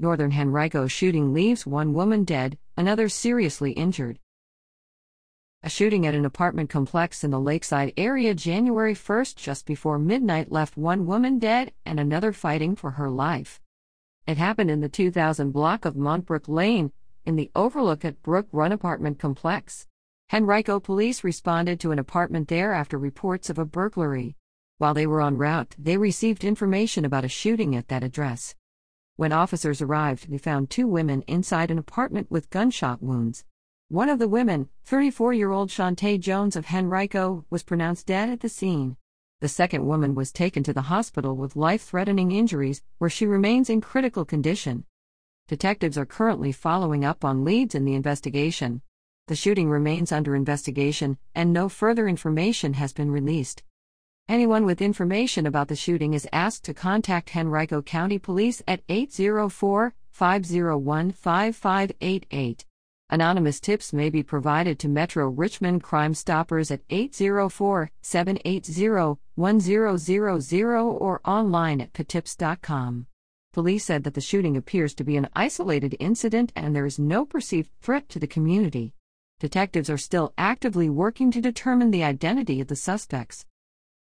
Northern Henrico shooting leaves one woman dead, another seriously injured. A shooting at an apartment complex in the Lakeside area January 1st, just before midnight, left one woman dead and another fighting for her life. It happened in the 2000 block of Montbrook Lane, in the overlook at Brook Run apartment complex. Henrico police responded to an apartment there after reports of a burglary. While they were en route, they received information about a shooting at that address. When officers arrived, they found two women inside an apartment with gunshot wounds. One of the women, 34 year old Shante Jones of Henrico, was pronounced dead at the scene. The second woman was taken to the hospital with life threatening injuries, where she remains in critical condition. Detectives are currently following up on leads in the investigation. The shooting remains under investigation, and no further information has been released. Anyone with information about the shooting is asked to contact Henrico County Police at 804 501 5588. Anonymous tips may be provided to Metro Richmond Crime Stoppers at 804 780 1000 or online at patips.com. Police said that the shooting appears to be an isolated incident and there is no perceived threat to the community. Detectives are still actively working to determine the identity of the suspects.